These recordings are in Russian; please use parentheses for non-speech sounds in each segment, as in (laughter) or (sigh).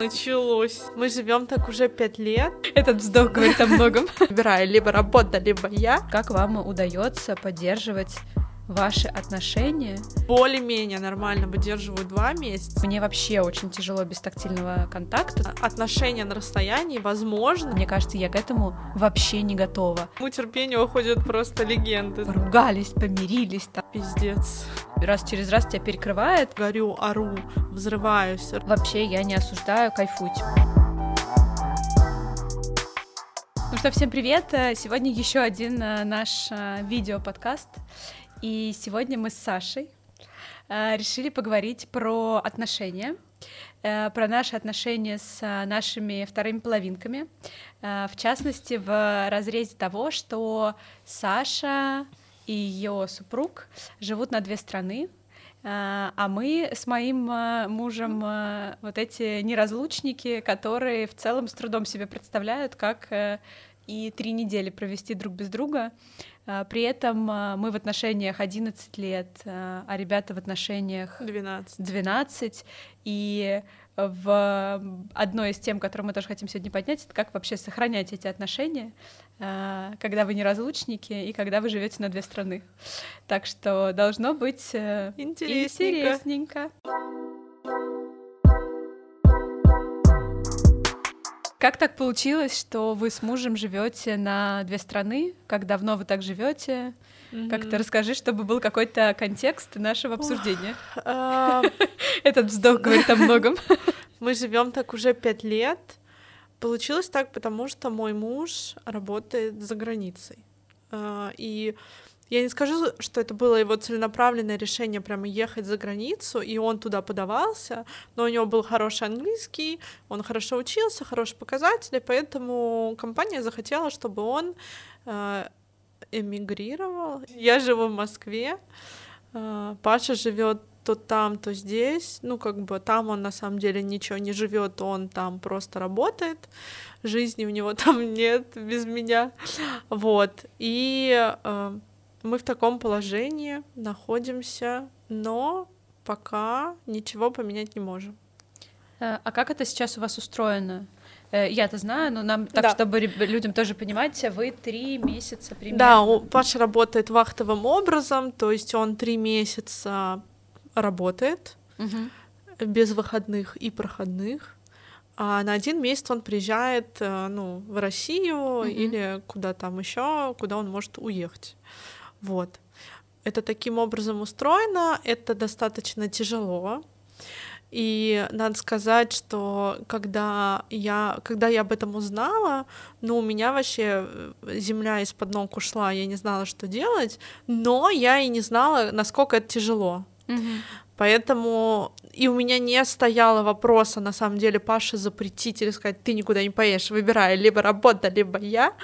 Началось. Мы живем так уже пять лет. Этот вздох говорит о многом. Выбираю либо работа, либо я. Как вам удается поддерживать ваши отношения? Более-менее нормально выдерживаю два месяца. Мне вообще очень тяжело без тактильного контакта. Отношения на расстоянии возможно. Мне кажется, я к этому вообще не готова. Моему терпению уходят просто легенды. Поругались, помирились. Там. Пиздец. Раз через раз тебя перекрывает. Горю, ору, взрываюсь. Вообще я не осуждаю, кайфуйте. Ну что, всем привет! Сегодня еще один э, наш э, видео-подкаст. И сегодня мы с Сашей э, решили поговорить про отношения, э, про наши отношения с э, нашими вторыми половинками, в частности, в разрезе того, что Саша и ее супруг живут на две страны, а мы с моим мужем вот эти неразлучники, которые в целом с трудом себе представляют, как и три недели провести друг без друга. А, при этом а, мы в отношениях 11 лет, а, а ребята в отношениях 12. 12. И в одной из тем, которую мы тоже хотим сегодня поднять, это как вообще сохранять эти отношения, когда вы не разлучники и когда вы живете на две страны. Так что должно быть э, интересненько. интересненько. Как так получилось, что вы с мужем живете на две страны? Как давно вы так живете? Mm-hmm. Как-то расскажи, чтобы был какой-то контекст нашего обсуждения. А, (laughs) Этот вздох говорит о многом. (laughs) Мы живем так уже пять лет. Получилось так, потому что мой муж работает за границей. А, и я не скажу, что это было его целенаправленное решение прямо ехать за границу, и он туда подавался, но у него был хороший английский, он хорошо учился, хорошие показатели, поэтому компания захотела, чтобы он э, эмигрировал. Я живу в Москве, э, Паша живет то там, то здесь. Ну, как бы там он на самом деле ничего не живет, он там просто работает. Жизни у него (laughs) там нет без меня. Вот. И э, мы в таком положении находимся, но пока ничего поменять не можем. Э, а как это сейчас у вас устроено? Э, я-то знаю, но нам так, да. чтобы людям тоже понимать, вы три месяца примерно. Да, Паша работает вахтовым образом, то есть он три месяца работает угу. без выходных и проходных. А на один месяц он приезжает э, ну, в Россию угу. или куда там еще, куда он может уехать. Вот. Это таким образом устроено, это достаточно тяжело. И надо сказать, что когда я, когда я об этом узнала, ну, у меня вообще э, земля из-под ног ушла, я не знала, что делать, но я и не знала, насколько это тяжело. Mm-hmm. Поэтому и у меня не стояло вопроса, на самом деле, Паше запретить или сказать, ты никуда не поедешь, выбирай, либо работа, либо я.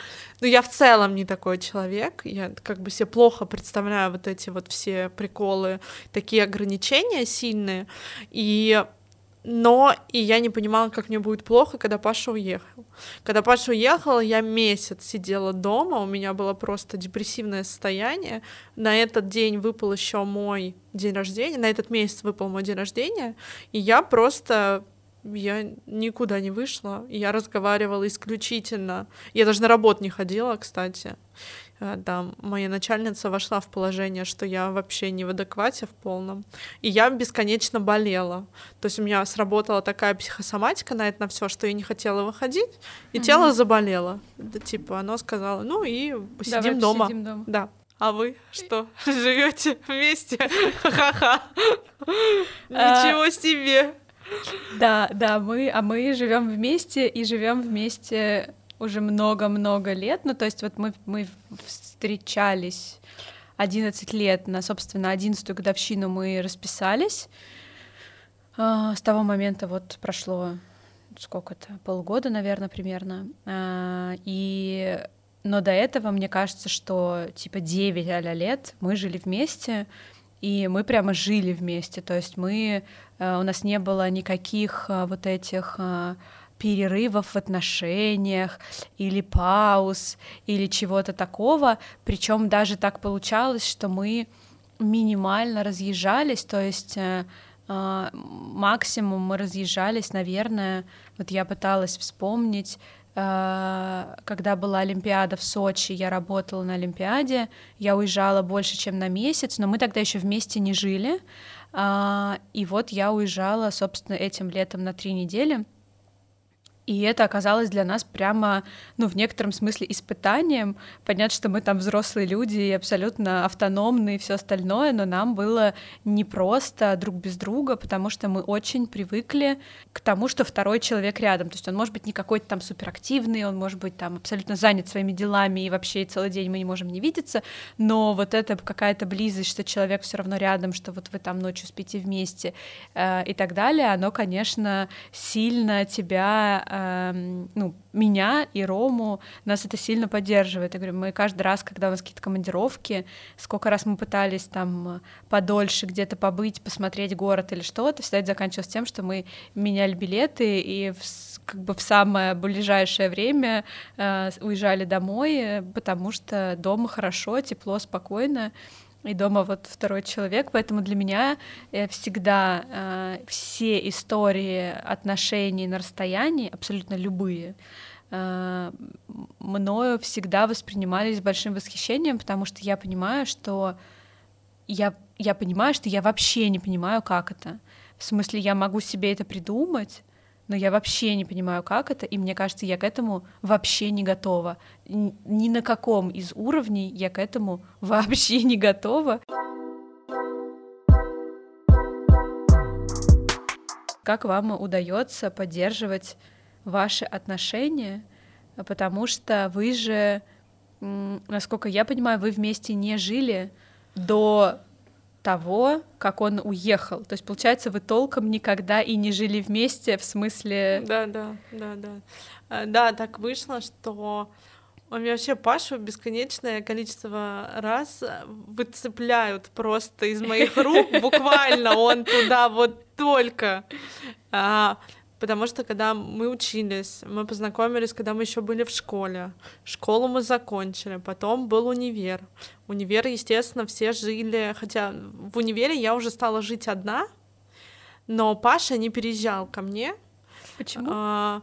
Но я в целом не такой человек, я как бы себе плохо представляю вот эти вот все приколы, такие ограничения сильные, и но и я не понимала, как мне будет плохо, когда Паша уехал. Когда Паша уехал, я месяц сидела дома, у меня было просто депрессивное состояние. На этот день выпал еще мой день рождения, на этот месяц выпал мой день рождения, и я просто я никуда не вышла, я разговаривала исключительно. Я даже на работу не ходила, кстати. Э, да, моя начальница вошла в положение, что я вообще не в адеквате в полном, и я бесконечно болела. То есть у меня сработала такая психосоматика на это на все, что я не хотела выходить, и mm-hmm. тело заболело. Да, типа оно сказала, ну и посидим дома. Посидим дома. Да. А вы что, (laughs) живете вместе? (laughs) Ха-ха. (laughs) А, Ничего себе. Да, да, мы, а мы живем вместе и живем вместе уже много-много лет. Ну, то есть вот мы, мы встречались 11 лет, на, собственно, 11-ю годовщину мы расписались. А, с того момента вот прошло сколько-то, полгода, наверное, примерно. А, и но до этого мне кажется, что типа 9 а лет мы жили вместе, и мы прямо жили вместе. То есть мы, у нас не было никаких вот этих перерывов в отношениях или пауз или чего-то такого. Причем даже так получалось, что мы минимально разъезжались, то есть э, а, максимум мы разъезжались, наверное, вот я пыталась вспомнить, а, когда была Олимпиада в Сочи, я работала на Олимпиаде, я уезжала больше, чем на месяц, но мы тогда еще вместе не жили, а, и вот я уезжала, собственно, этим летом на три недели. И это оказалось для нас прямо, ну, в некотором смысле испытанием. Понять, что мы там взрослые люди и абсолютно автономные и все остальное, но нам было непросто друг без друга, потому что мы очень привыкли к тому, что второй человек рядом. То есть он может быть не какой-то там суперактивный, он может быть там абсолютно занят своими делами, и вообще целый день мы не можем не видеться, но вот это какая-то близость, что человек все равно рядом, что вот вы там ночью спите вместе э, и так далее, оно, конечно, сильно тебя э, Эм, ну, меня и Рому, нас это сильно поддерживает. Я говорю, мы каждый раз, когда у нас какие-то командировки, сколько раз мы пытались там подольше где-то побыть, посмотреть город или что-то, всегда это заканчивалось тем, что мы меняли билеты и в, как бы в самое ближайшее время э, уезжали домой, потому что дома хорошо, тепло, спокойно и дома вот второй человек, поэтому для меня э, всегда э, все истории отношений на расстоянии, абсолютно любые, э, мною всегда воспринимались большим восхищением, потому что я понимаю, что я, я понимаю, что я вообще не понимаю, как это. В смысле, я могу себе это придумать, но я вообще не понимаю, как это, и мне кажется, я к этому вообще не готова. Ни на каком из уровней я к этому (laughs) вообще не готова. Как вам удается поддерживать ваши отношения, потому что вы же, насколько я понимаю, вы вместе не жили до того, как он уехал. То есть, получается, вы толком никогда и не жили вместе, в смысле... Да, да, да, да. Э, да, так вышло, что у меня вообще Пашу бесконечное количество раз выцепляют просто из моих рук, (laughs) буквально он туда вот только. Потому что когда мы учились, мы познакомились, когда мы еще были в школе. Школу мы закончили, потом был универ. Универ, естественно, все жили, хотя в универе я уже стала жить одна, но Паша не переезжал ко мне. Почему? А...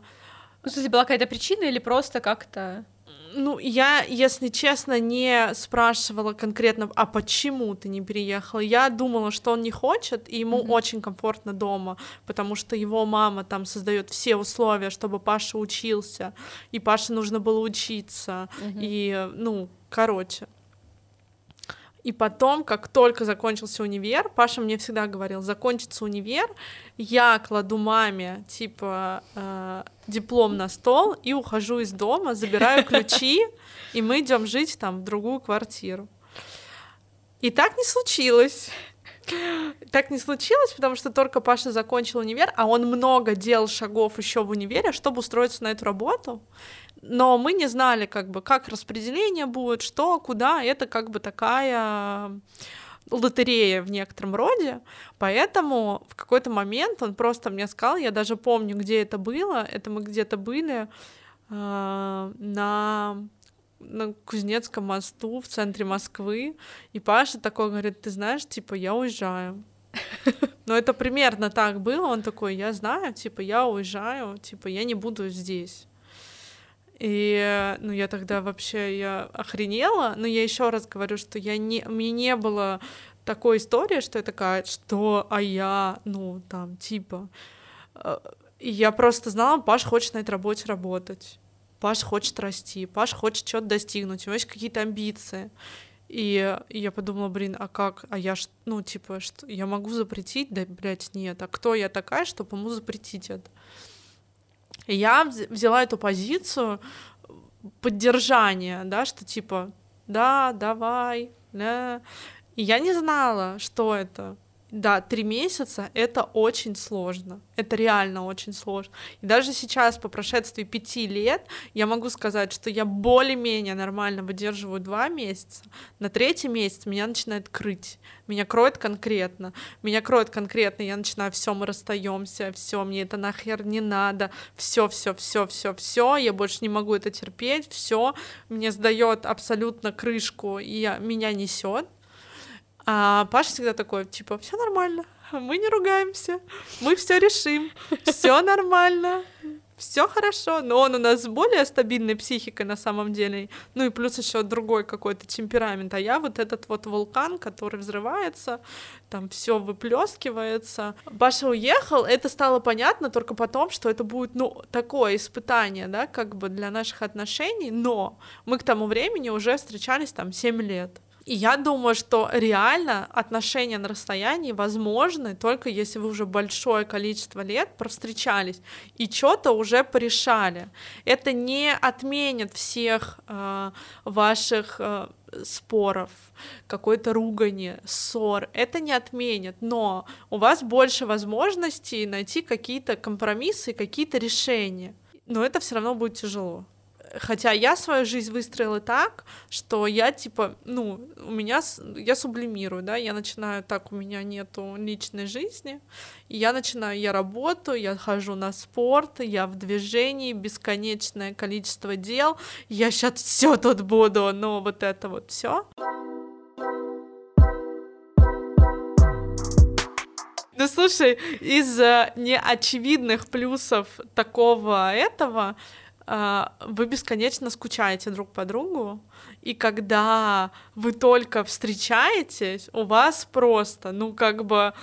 Ну, кстати, была какая-то причина или просто как-то? Ну, я, если честно, не спрашивала конкретно, а почему ты не переехала. Я думала, что он не хочет, и ему mm-hmm. очень комфортно дома, потому что его мама там создает все условия, чтобы Паша учился, и Паше нужно было учиться, mm-hmm. и, ну, короче. И потом, как только закончился универ, Паша мне всегда говорил, закончится универ, я кладу маме, типа, э, диплом на стол и ухожу из дома, забираю (laughs) ключи, и мы идем жить там в другую квартиру. И так не случилось. Так не случилось, потому что только Паша закончил универ, а он много делал шагов еще в универе, чтобы устроиться на эту работу но мы не знали, как бы, как распределение будет, что, куда, это как бы такая лотерея в некотором роде, поэтому в какой-то момент он просто мне сказал, я даже помню, где это было, это мы где-то были э, на на Кузнецком мосту в центре Москвы, и Паша такой говорит, ты знаешь, типа, я уезжаю. (laughs) Но это примерно так было, он такой, я знаю, типа, я уезжаю, типа, я не буду здесь. И, ну, я тогда вообще, я охренела, но я еще раз говорю, что я не, мне не было такой истории, что я такая, что, а я, ну, там, типа, э, и я просто знала, Паш хочет на этой работе работать, Паш хочет расти, Паш хочет что-то достигнуть, у него есть какие-то амбиции. И, я подумала, блин, а как? А я, ну, типа, что, я могу запретить? Да, блядь, нет. А кто я такая, чтобы ему запретить это? И я взяла эту позицию поддержания, да, что типа, да, давай, да. И я не знала, что это. Да, три месяца — это очень сложно. Это реально очень сложно. И даже сейчас, по прошествии пяти лет, я могу сказать, что я более-менее нормально выдерживаю два месяца. На третий месяц меня начинает крыть. Меня кроет конкретно. Меня кроет конкретно. Я начинаю, все, мы расстаемся, все, мне это нахер не надо. Все, все, все, все, все. Я больше не могу это терпеть. Все, мне сдает абсолютно крышку и меня несет. А Паша всегда такой, типа, все нормально, мы не ругаемся, мы все решим, все нормально, все хорошо, но он у нас с более стабильной психикой на самом деле, ну и плюс еще другой какой-то темперамент, а я вот этот вот вулкан, который взрывается, там все выплескивается. Паша уехал, это стало понятно только потом, что это будет, ну, такое испытание, да, как бы для наших отношений, но мы к тому времени уже встречались там 7 лет. И я думаю, что реально отношения на расстоянии возможны только если вы уже большое количество лет провстречались и что-то уже порешали. Это не отменит всех э, ваших э, споров, какой-то ругани, ссор. Это не отменит, но у вас больше возможностей найти какие-то компромиссы, какие-то решения. Но это все равно будет тяжело хотя я свою жизнь выстроила так, что я типа, ну, у меня, я сублимирую, да, я начинаю так, у меня нету личной жизни, и я начинаю, я работаю, я хожу на спорт, я в движении, бесконечное количество дел, я сейчас все тут буду, но вот это вот все. Ну слушай, из неочевидных плюсов такого этого вы бесконечно скучаете друг по другу, и когда вы только встречаетесь, у вас просто, ну, как бы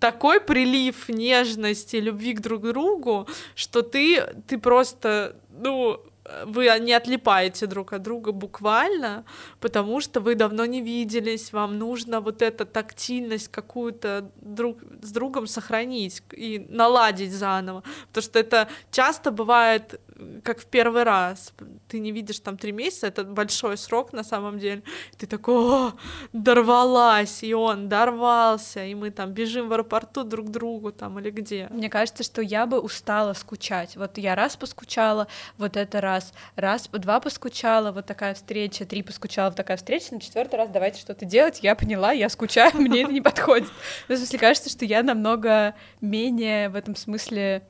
такой прилив нежности, любви к друг другу, что ты, ты просто, ну, вы не отлипаете друг от друга буквально, потому что вы давно не виделись, вам нужно вот эту тактильность какую-то друг с другом сохранить и наладить заново, потому что это часто бывает как в первый раз. Ты не видишь там три месяца, это большой срок на самом деле. Ты такой, о, дорвалась, и он дорвался, и мы там бежим в аэропорту друг к другу там или где. Мне кажется, что я бы устала скучать. Вот я раз поскучала, вот это раз, раз, два поскучала, вот такая встреча, три поскучала, вот такая встреча, на четвертый раз давайте что-то делать. Я поняла, я скучаю, (laughs) мне это не подходит. Ну, в смысле, кажется, что я намного менее в этом смысле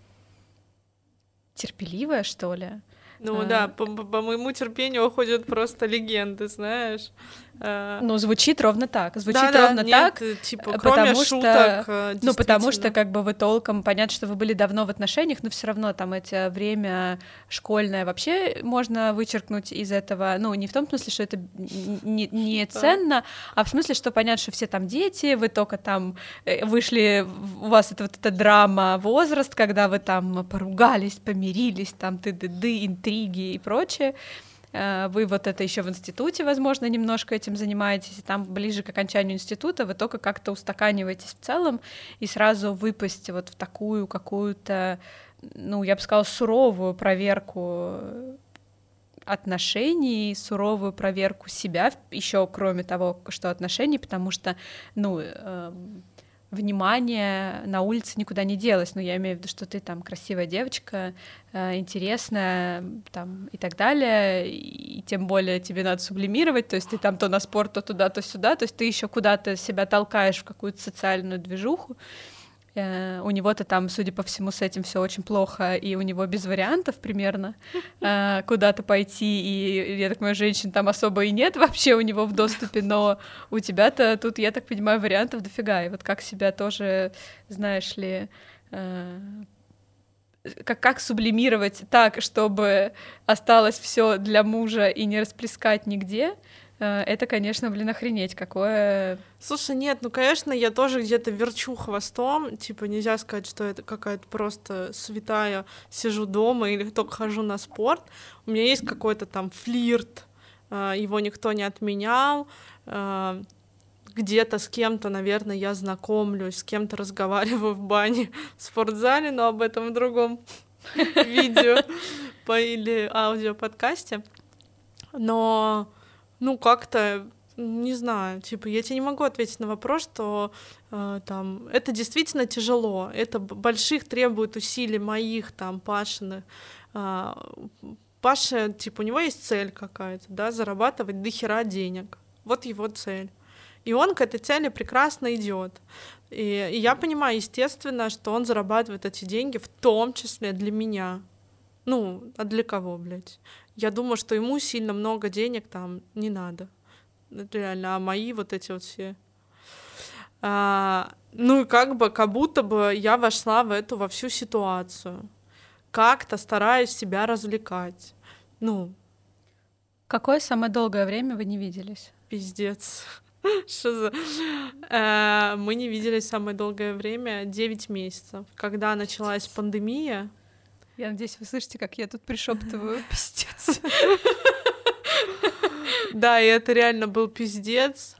терпеливая, что ли. Ну а... да, по, по моему терпению уходят просто легенды, знаешь. Э, ну, звучит ровно так. Звучит да, ровно да, так. Нет, типа, э, потому шуток, что, э, ну, потому что, как бы, вы толком, понятно, что вы были давно в отношениях, но все равно там это время школьное вообще можно вычеркнуть из этого. Ну, не в том смысле, что это не, не ценно, а в смысле, что понятно, что все там дети, вы только там вышли, у вас это вот эта драма, возраст, когда вы там поругались, помирились, там ты-ды-ды, интриги и прочее. Э, вы вот это еще в институте, возможно, немножко этим занимаетесь, и там ближе к окончанию института вы только как-то устаканиваетесь в целом, и сразу выпасть вот в такую какую-то, ну, я бы сказала, суровую проверку отношений, суровую проверку себя, еще кроме того, что отношений, потому что, ну, э, внимание на улице никуда не делось. Но ну, я имею в виду, что ты там красивая девочка, э, интересная, там и так далее, и тем более тебе надо сублимировать, то есть ты там то на спорт, то туда, то сюда, то есть ты еще куда-то себя толкаешь в какую-то социальную движуху. Э, у него-то там, судя по всему, с этим все очень плохо, и у него без вариантов примерно (laughs) э, куда-то пойти, и я так понимаю, женщин там особо и нет (laughs) вообще у него в доступе, но у тебя-то тут, я так понимаю, вариантов дофига, и вот как себя тоже, знаешь ли, э, как, как сублимировать так, чтобы осталось все для мужа и не расплескать нигде, это, конечно, блин, охренеть, какое... Слушай, нет, ну, конечно, я тоже где-то верчу хвостом, типа, нельзя сказать, что это какая-то просто святая, сижу дома или только хожу на спорт. У меня есть какой-то там флирт, э, его никто не отменял, э, где-то с кем-то, наверное, я знакомлюсь, с кем-то разговариваю в бане, в спортзале, но об этом в другом (laughs) видео или аудиоподкасте. Но ну, как-то не знаю, типа, я тебе не могу ответить на вопрос, что э, там это действительно тяжело, это больших требует усилий моих, там, Пашиных. Э, Паша, типа, у него есть цель какая-то, да, зарабатывать до хера денег. Вот его цель. И он к этой цели прекрасно идет. И, и я понимаю, естественно, что он зарабатывает эти деньги, в том числе для меня. Ну, а для кого, блядь? Я думаю, что ему сильно много денег там не надо. Это реально, а мои вот эти вот все. А, ну и как бы, как будто бы я вошла в эту во всю ситуацию. Как-то стараюсь себя развлекать. Ну. Какое самое долгое время вы не виделись? Пиздец. (laughs) Что за... Э, мы не виделись самое долгое время, 9 месяцев. Когда началась пандемия... Я надеюсь, вы слышите, как я тут пришептываю. (laughs) Пиздец. Да, и это реально был пиздец.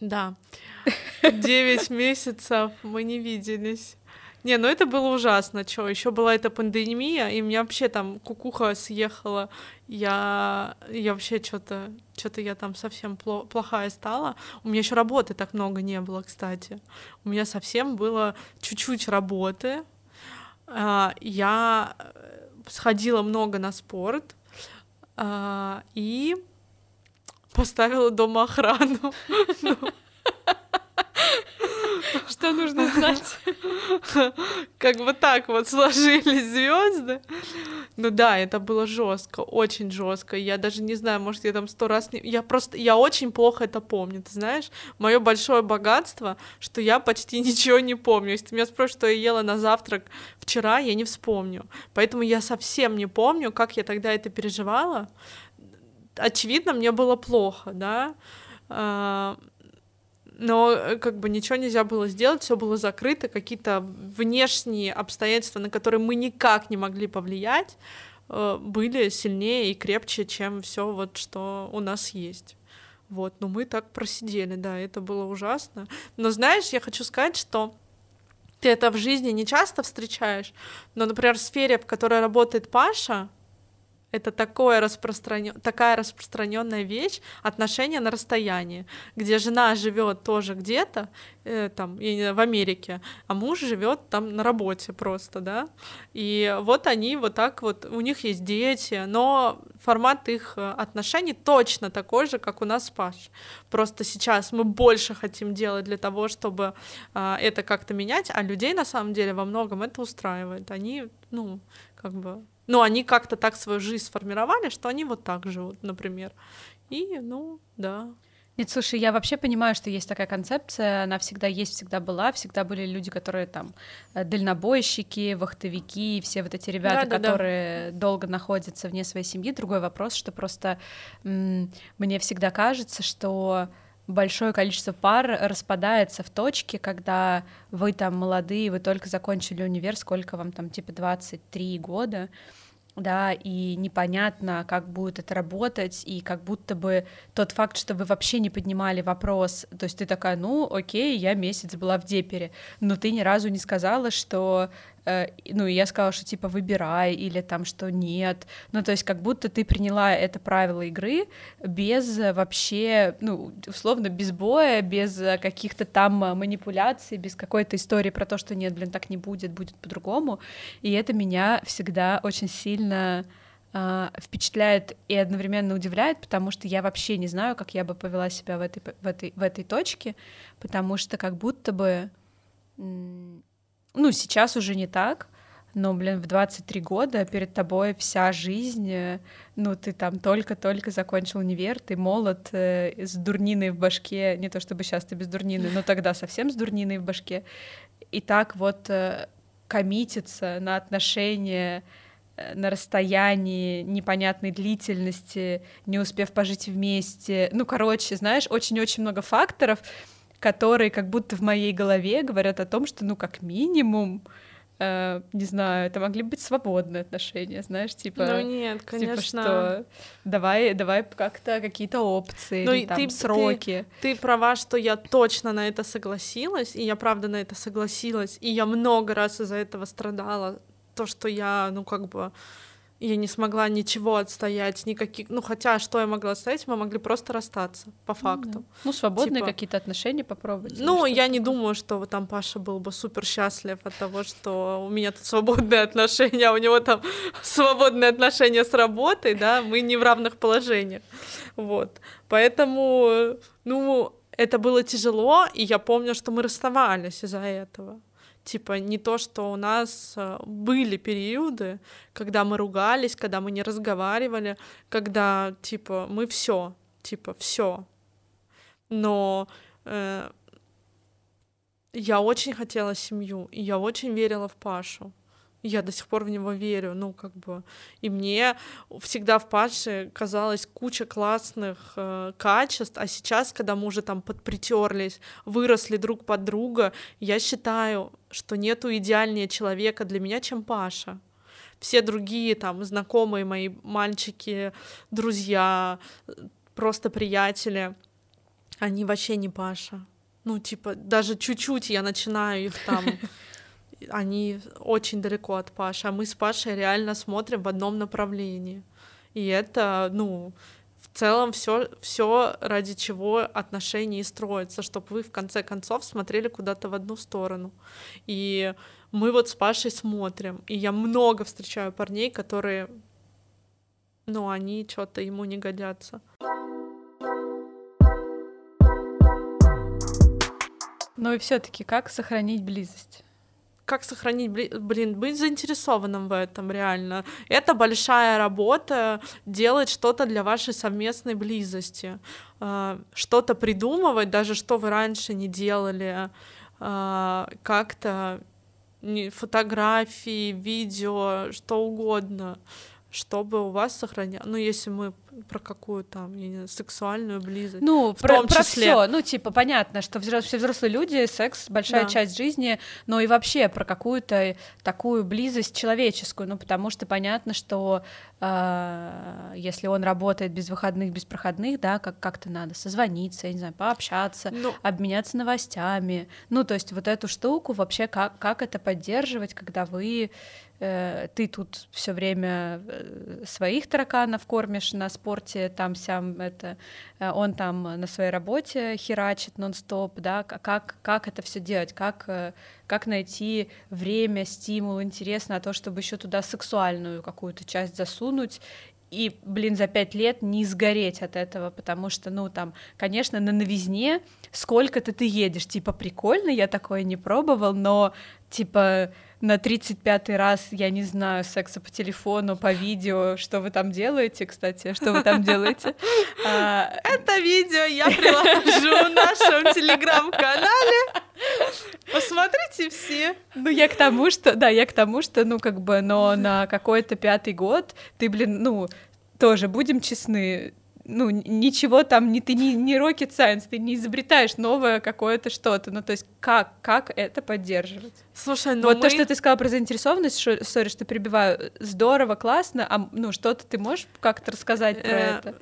Да. Девять (laughs) месяцев мы не виделись. Не, ну это было ужасно, чё, еще была эта пандемия, и у меня вообще там кукуха съехала, я, я вообще что-то, что-то я там совсем пло- плохая стала. У меня еще работы так много не было, кстати. У меня совсем было чуть-чуть работы. А, я э, сходила много на спорт а, и поставила дома охрану. (laughs) Что нужно знать? Как бы так вот сложились звезды. Ну да, это было жестко, очень жестко. Я даже не знаю, может, я там сто раз не. Я просто, я очень плохо это помню. Ты знаешь, мое большое богатство, что я почти (laughs) ничего не помню. Если ты меня спросишь, что я ела на завтрак вчера, я не вспомню. Поэтому я совсем не помню, как я тогда это переживала. Очевидно, мне было плохо, да а, но э, как бы ничего нельзя было сделать, все было закрыто, какие-то внешние обстоятельства, на которые мы никак не могли повлиять, э, были сильнее и крепче, чем все вот что у нас есть. Вот, но мы так просидели, да, это было ужасно. Но знаешь, я хочу сказать, что ты это в жизни не часто встречаешь, но, например, в сфере, в которой работает Паша, это такое распространен... такая распространенная вещь отношения на расстоянии, где жена живет тоже где-то, э, там, в Америке, а муж живет там на работе просто, да. И вот они вот так вот, у них есть дети, но формат их э, отношений точно такой же, как у нас с Пашей. Просто сейчас мы больше хотим делать для того, чтобы э, это как-то менять, а людей на самом деле во многом это устраивает. Они, ну, как бы но они как-то так свою жизнь сформировали, что они вот так живут, например. И, ну, да. Нет, слушай, я вообще понимаю, что есть такая концепция, она всегда есть, всегда была, всегда были люди, которые там э, дальнобойщики, вахтовики, все вот эти ребята, да, да, которые да. долго находятся вне своей семьи. Другой вопрос, что просто мне всегда кажется, что большое количество пар распадается в точке, когда вы там молодые, вы только закончили универ, сколько вам там, типа 23 года, да, и непонятно, как будет это работать, и как будто бы тот факт, что вы вообще не поднимали вопрос, то есть ты такая, ну, окей, я месяц была в Депере, но ты ни разу не сказала, что ну, и я сказала, что типа выбирай, или там, что нет, ну, то есть как будто ты приняла это правило игры без вообще, ну, условно, без боя, без каких-то там манипуляций, без какой-то истории про то, что нет, блин, так не будет, будет по-другому, и это меня всегда очень сильно впечатляет и одновременно удивляет, потому что я вообще не знаю, как я бы повела себя в этой, в этой, в этой точке, потому что как будто бы ну, сейчас уже не так, но, блин, в 23 года перед тобой вся жизнь, э, ну, ты там только-только закончил универ, ты молод, э, с дурниной в башке, не то чтобы сейчас ты без дурнины, но тогда совсем с дурниной в башке, и так вот э, коммититься на отношения э, на расстоянии непонятной длительности, не успев пожить вместе. Ну, короче, знаешь, очень-очень много факторов, которые как будто в моей голове говорят о том, что, ну, как минимум, Uh, не знаю, это могли быть свободные отношения, знаешь, типа. Ну нет, конечно. Типа что, давай, давай как-то какие-то опции, ну, или, там, ты, сроки. Ты, ты права, что я точно на это согласилась, и я правда на это согласилась, и я много раз из-за этого страдала, то, что я, ну как бы я не смогла ничего отстоять, никаких... Ну, хотя, что я могла отстоять, мы могли просто расстаться, по факту. Ну, ну свободные типа... какие-то отношения попробовать. Ну, я не думаю, что там Паша был бы супер счастлив от того, что у меня тут свободные (laughs) отношения, а у него там (laughs) свободные отношения с работой, да, мы не в равных положениях. Вот. Поэтому, ну, это было тяжело, и я помню, что мы расставались из-за этого. Типа не то, что у нас э, были периоды, когда мы ругались, когда мы не разговаривали, когда типа мы все, типа все. Но э, я очень хотела семью, и я очень верила в Пашу. Я до сих пор в него верю, ну, как бы. И мне всегда в Паше казалось куча классных э, качеств, а сейчас, когда мы уже там подпритерлись, выросли друг под друга, я считаю, что нету идеальнее человека для меня, чем Паша. Все другие там знакомые мои мальчики, друзья, просто приятели, они вообще не Паша. Ну, типа, даже чуть-чуть я начинаю их там (laughs) они очень далеко от Паши, а мы с Пашей реально смотрим в одном направлении. И это, ну, в целом все, все ради чего отношения и строятся, чтобы вы в конце концов смотрели куда-то в одну сторону. И мы вот с Пашей смотрим, и я много встречаю парней, которые, ну, они что-то ему не годятся. Ну и все-таки как сохранить близость? Как сохранить, блин, быть заинтересованным в этом реально. Это большая работа, делать что-то для вашей совместной близости, а, что-то придумывать, даже что вы раньше не делали, а, как-то фотографии, видео, что угодно чтобы у вас сохранялось, ну, если мы про какую там, я не знаю, сексуальную близость. Ну, в про, том про все. Ну, типа, понятно, что все взрослые люди, секс большая да. часть жизни, но и вообще про какую-то такую близость человеческую. Ну, потому что понятно, что э, если он работает без выходных, без проходных, да, как- как-то надо созвониться, я не знаю, пообщаться, ну, обменяться новостями. Ну, то есть вот эту штуку вообще как, как это поддерживать, когда вы ты тут все время э, своих тараканов кормишь на спорте, там сям это, э, он там на своей работе херачит нон-стоп, да, как, как это все делать, как, как найти время, стимул, интерес на то, чтобы еще туда сексуальную какую-то часть засунуть и, блин, за пять лет не сгореть от этого, потому что, ну, там, конечно, на новизне сколько-то ты едешь, типа, прикольно, я такое не пробовал, но, типа, на 35-й раз, я не знаю, секса по телефону, по видео, что вы там делаете, кстати, что вы там делаете? (laughs) А, Это видео я (laughs) приложу в нашем телеграм-канале. Посмотрите все. Ну, я к тому, что, да, я к тому, что, ну, как бы, но на какой-то пятый год ты, блин, ну, тоже, будем честны, ну, ничего там, не, ты не, не rocket science, ты не изобретаешь новое какое-то что-то, ну, то есть как, как это поддерживать? Слушай, ну Вот мы... то, что ты сказала про заинтересованность, сори, что перебиваю, здорово, классно, а, ну, что-то ты можешь как-то рассказать про э, это?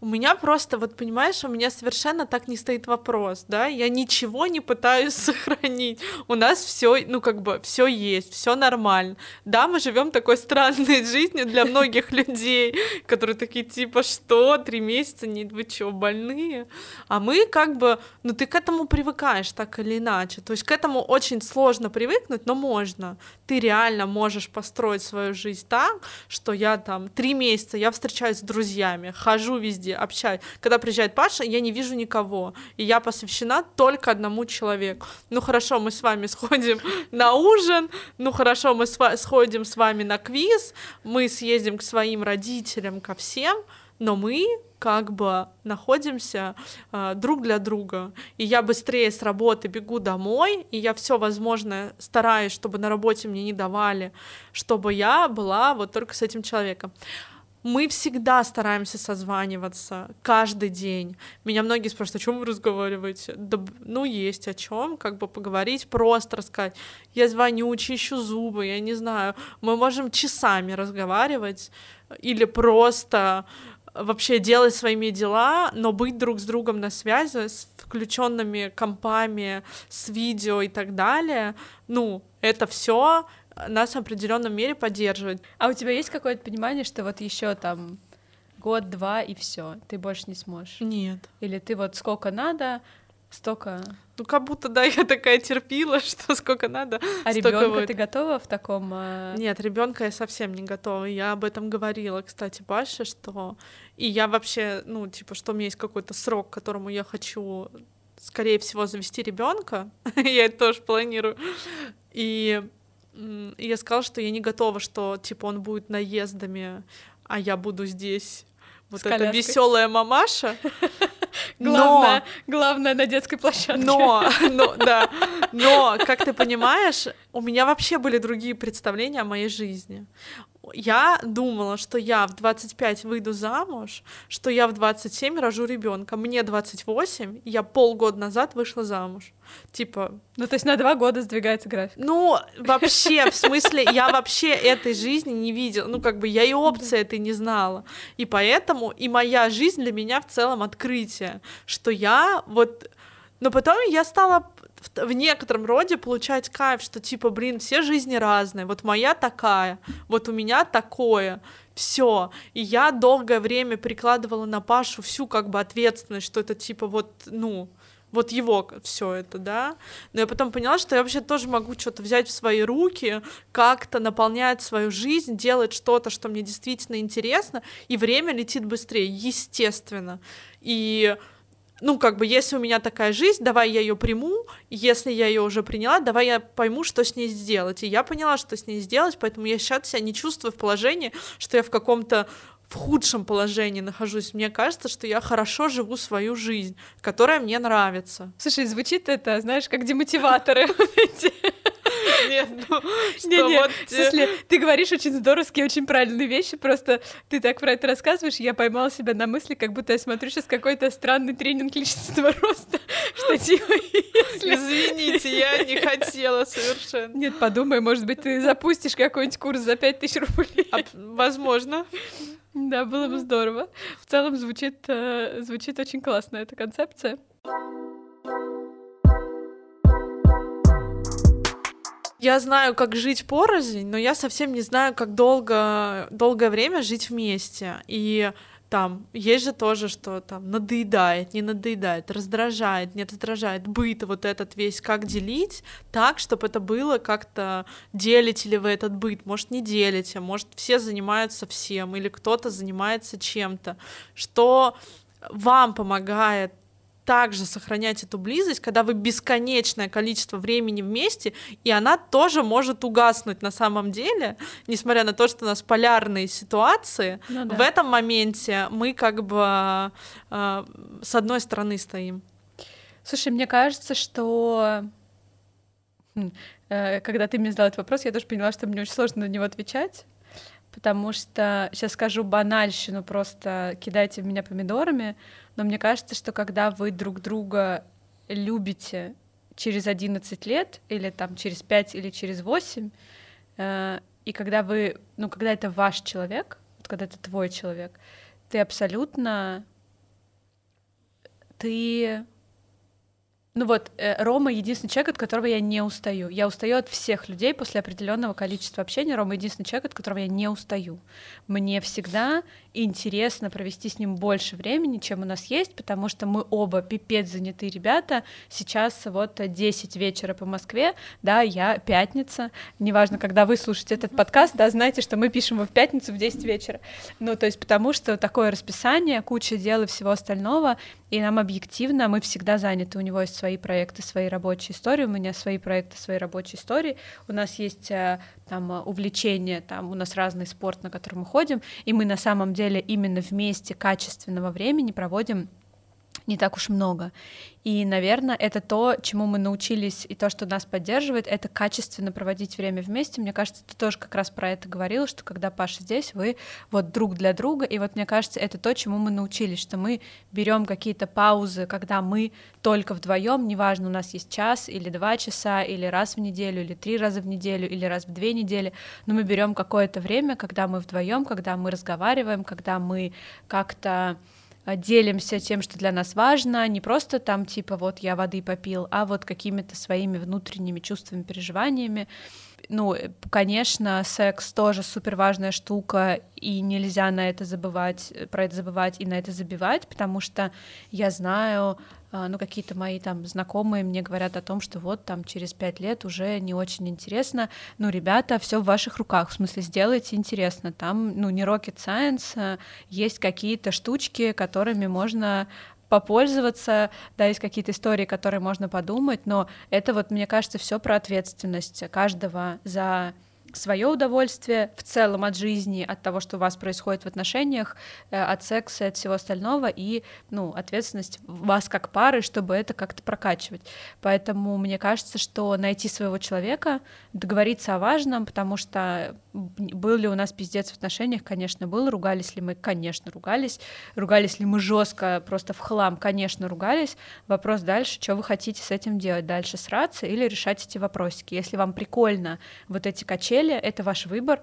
У меня просто, вот понимаешь, у меня совершенно так не стоит вопрос, да, я ничего не пытаюсь (laughs) сохранить. У нас все, ну как бы, все есть, все нормально. Да, мы живем такой странной (laughs) жизнью для многих людей, которые такие типа, что, три месяца, не вы что, больные? А мы как бы, ну ты к этому привыкаешь так или иначе. То есть к этому очень сложно привыкнуть, но можно. Ты реально можешь построить свою жизнь так, что я там три месяца, я встречаюсь с друзьями, хожу везде, везде, общаюсь. Когда приезжает Паша, я не вижу никого, и я посвящена только одному человеку. Ну хорошо, мы с вами сходим (laughs) на ужин, ну хорошо, мы сходим с вами на квиз, мы съездим к своим родителям, ко всем, но мы как бы находимся э, друг для друга. И я быстрее с работы бегу домой, и я все возможное стараюсь, чтобы на работе мне не давали, чтобы я была вот только с этим человеком мы всегда стараемся созваниваться каждый день. Меня многие спрашивают, о чем вы разговариваете? Да, ну, есть о чем, как бы поговорить, просто рассказать. Я звоню, чищу зубы, я не знаю. Мы можем часами разговаривать или просто вообще делать своими дела, но быть друг с другом на связи с включенными компами, с видео и так далее. Ну, это все нас в определенном мере поддерживает. А у тебя есть какое-то понимание, что вот еще там год-два и все, ты больше не сможешь? Нет. Или ты вот сколько надо, столько. Ну, как будто, да, (laughs) я такая терпила, что сколько надо. А ребенка ты готова в таком? Э... Нет, ребенка я совсем не готова. Я об этом говорила, кстати, Паше, что и я вообще, ну, типа, что у меня есть какой-то срок, к которому я хочу, скорее всего, завести ребенка. (laughs) я это тоже планирую. И я сказала, что я не готова, что типа он будет наездами, а я буду здесь. Вот эта веселая мамаша. (laughs) Главное, главное на детской площадке. Но, (laughs) но, да, но, как ты понимаешь, у меня вообще были другие представления о моей жизни я думала, что я в 25 выйду замуж, что я в 27 рожу ребенка. Мне 28, я полгода назад вышла замуж. Типа... Ну, то есть на два года сдвигается график. Ну, вообще, в смысле, я вообще этой жизни не видела. Ну, как бы я и опции этой не знала. И поэтому и моя жизнь для меня в целом открытие, что я вот... Но потом я стала в, некотором роде получать кайф, что типа, блин, все жизни разные, вот моя такая, вот у меня такое, все. И я долгое время прикладывала на Пашу всю как бы ответственность, что это типа вот, ну, вот его все это, да. Но я потом поняла, что я вообще тоже могу что-то взять в свои руки, как-то наполнять свою жизнь, делать что-то, что мне действительно интересно, и время летит быстрее, естественно. И ну, как бы, если у меня такая жизнь, давай я ее приму, если я ее уже приняла, давай я пойму, что с ней сделать. И я поняла, что с ней сделать, поэтому я сейчас себя не чувствую в положении, что я в каком-то в худшем положении нахожусь. Мне кажется, что я хорошо живу свою жизнь, которая мне нравится. Слушай, звучит это, знаешь, как демотиваторы. (laughs) Нет, ну, (laughs) не, не, вот... В смысле, ты говоришь очень здоровские, очень правильные вещи, просто ты так про это рассказываешь, я поймала себя на мысли, как будто я смотрю сейчас какой-то странный тренинг личностного (laughs) роста, что типа, если... Извините, я не хотела совершенно. Нет, подумай, может быть, ты запустишь какой-нибудь курс за 5000 рублей. А, возможно. Да, было бы здорово. В целом звучит, э, звучит очень классно эта концепция. Я знаю, как жить порознь, но я совсем не знаю, как долго, долгое время жить вместе. И там есть же тоже, что там надоедает, не надоедает, раздражает, не раздражает, быт вот этот весь, как делить так, чтобы это было как-то, делите ли вы этот быт, может, не делите, может, все занимаются всем, или кто-то занимается чем-то, что вам помогает также сохранять эту близость, когда вы бесконечное количество времени вместе, и она тоже может угаснуть на самом деле, несмотря на то, что у нас полярные ситуации, ну, да. в этом моменте мы как бы э, с одной стороны стоим. Слушай, мне кажется, что хм, э, когда ты мне задал этот вопрос, я тоже поняла, что мне очень сложно на него отвечать, потому что сейчас скажу банальщину, просто кидайте в меня помидорами, но мне кажется, что когда вы друг друга любите через 11 лет, или там через 5, или через 8, э, и когда вы, ну, когда это ваш человек, вот когда это твой человек, ты абсолютно, ты ну вот, э, Рома единственный человек, от которого я не устаю. Я устаю от всех людей после определенного количества общения. Рома единственный человек, от которого я не устаю. Мне всегда интересно провести с ним больше времени, чем у нас есть, потому что мы оба пипец занятые ребята. Сейчас вот 10 вечера по Москве, да, я пятница. Неважно, когда вы слушаете этот подкаст, да, знаете, что мы пишем его в пятницу в 10 вечера. Ну, то есть потому что такое расписание, куча дел и всего остального, и нам объективно, мы всегда заняты, у него есть свои проекты, свои рабочие истории, у меня свои проекты, свои рабочие истории, у нас есть э, там увлечения, там у нас разный спорт, на который мы ходим, и мы на самом деле именно вместе качественного времени проводим не так уж много. И, наверное, это то, чему мы научились, и то, что нас поддерживает, это качественно проводить время вместе. Мне кажется, ты тоже как раз про это говорил, что когда Паша здесь, вы вот друг для друга, и вот мне кажется, это то, чему мы научились, что мы берем какие-то паузы, когда мы только вдвоем, неважно, у нас есть час или два часа, или раз в неделю, или три раза в неделю, или раз в две недели, но мы берем какое-то время, когда мы вдвоем, когда мы разговариваем, когда мы как-то делимся тем, что для нас важно, не просто там типа вот я воды попил, а вот какими-то своими внутренними чувствами, переживаниями. Ну, э, конечно, секс тоже супер важная штука, и нельзя на это забывать, э, про это забывать и на это забивать, потому что я знаю ну, какие-то мои там знакомые мне говорят о том, что вот там через пять лет уже не очень интересно. Ну, ребята, все в ваших руках, в смысле, сделайте интересно. Там, ну, не rocket science, а есть какие-то штучки, которыми можно попользоваться, да, есть какие-то истории, которые можно подумать, но это вот, мне кажется, все про ответственность каждого за свое удовольствие в целом от жизни, от того, что у вас происходит в отношениях, э, от секса от всего остального, и, ну, ответственность вас как пары, чтобы это как-то прокачивать. Поэтому мне кажется, что найти своего человека, договориться о важном, потому что был ли у нас пиздец в отношениях, конечно, был, ругались ли мы, конечно, ругались, ругались ли мы жестко, просто в хлам, конечно, ругались. Вопрос дальше, что вы хотите с этим делать, дальше сраться или решать эти вопросики. Если вам прикольно вот эти качели, это ваш выбор,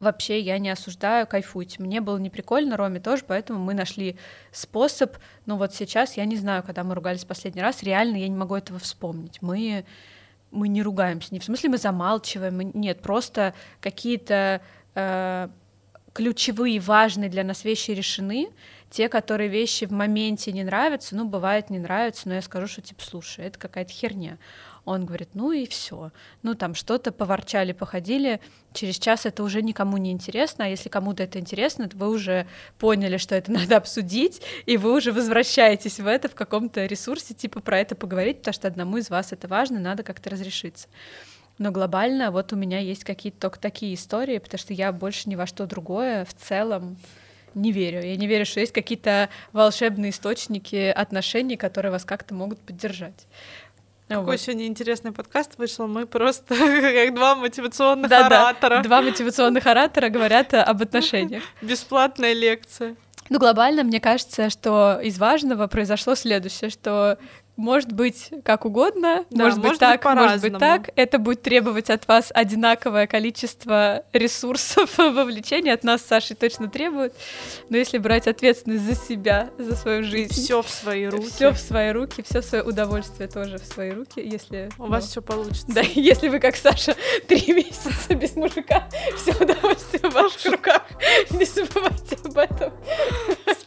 вообще я не осуждаю, кайфуйте. Мне было не прикольно, Роме тоже, поэтому мы нашли способ. Ну вот сейчас я не знаю, когда мы ругались последний раз, реально я не могу этого вспомнить. Мы мы не ругаемся, не в смысле мы замалчиваем, мы, нет, просто какие-то э, ключевые, важные для нас вещи решены, те, которые вещи в моменте не нравятся, ну, бывает, не нравятся, но я скажу, что, типа, слушай, это какая-то херня. Он говорит, ну и все. Ну, там что-то поворчали, походили. Через час это уже никому не интересно, а если кому-то это интересно, то вы уже поняли, что это (laughs) надо обсудить, и вы уже возвращаетесь в это в каком-то ресурсе, типа про это поговорить, потому что одному из вас это важно, надо как-то разрешиться. Но глобально вот у меня есть какие-то только такие истории, потому что я больше ни во что другое в целом не верю. Я не верю, что есть какие-то волшебные источники отношений, которые вас как-то могут поддержать. Какой вот. сегодня интересный подкаст вышел. Мы просто (laughs) как два мотивационных да, оратора. Да, два мотивационных оратора говорят об отношениях. (laughs) Бесплатная лекция. Ну, глобально, мне кажется, что из важного произошло следующее, что может быть как угодно, да, может, быть так, быть может быть так. Это будет требовать от вас одинаковое количество ресурсов (laughs) вовлечения, от нас Саши точно требует. Но если брать ответственность за себя, за свою жизнь, все в свои руки, все в свои руки, все свое удовольствие тоже в свои руки, если у ну, вас все получится. Да, (laughs) если вы как Саша (laughs) три месяца без мужика, все удовольствие в ваших руках, не забывайте об этом.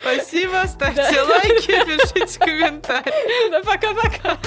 Спасибо, ставьте лайки, пишите комментарии. Да, пока-пока.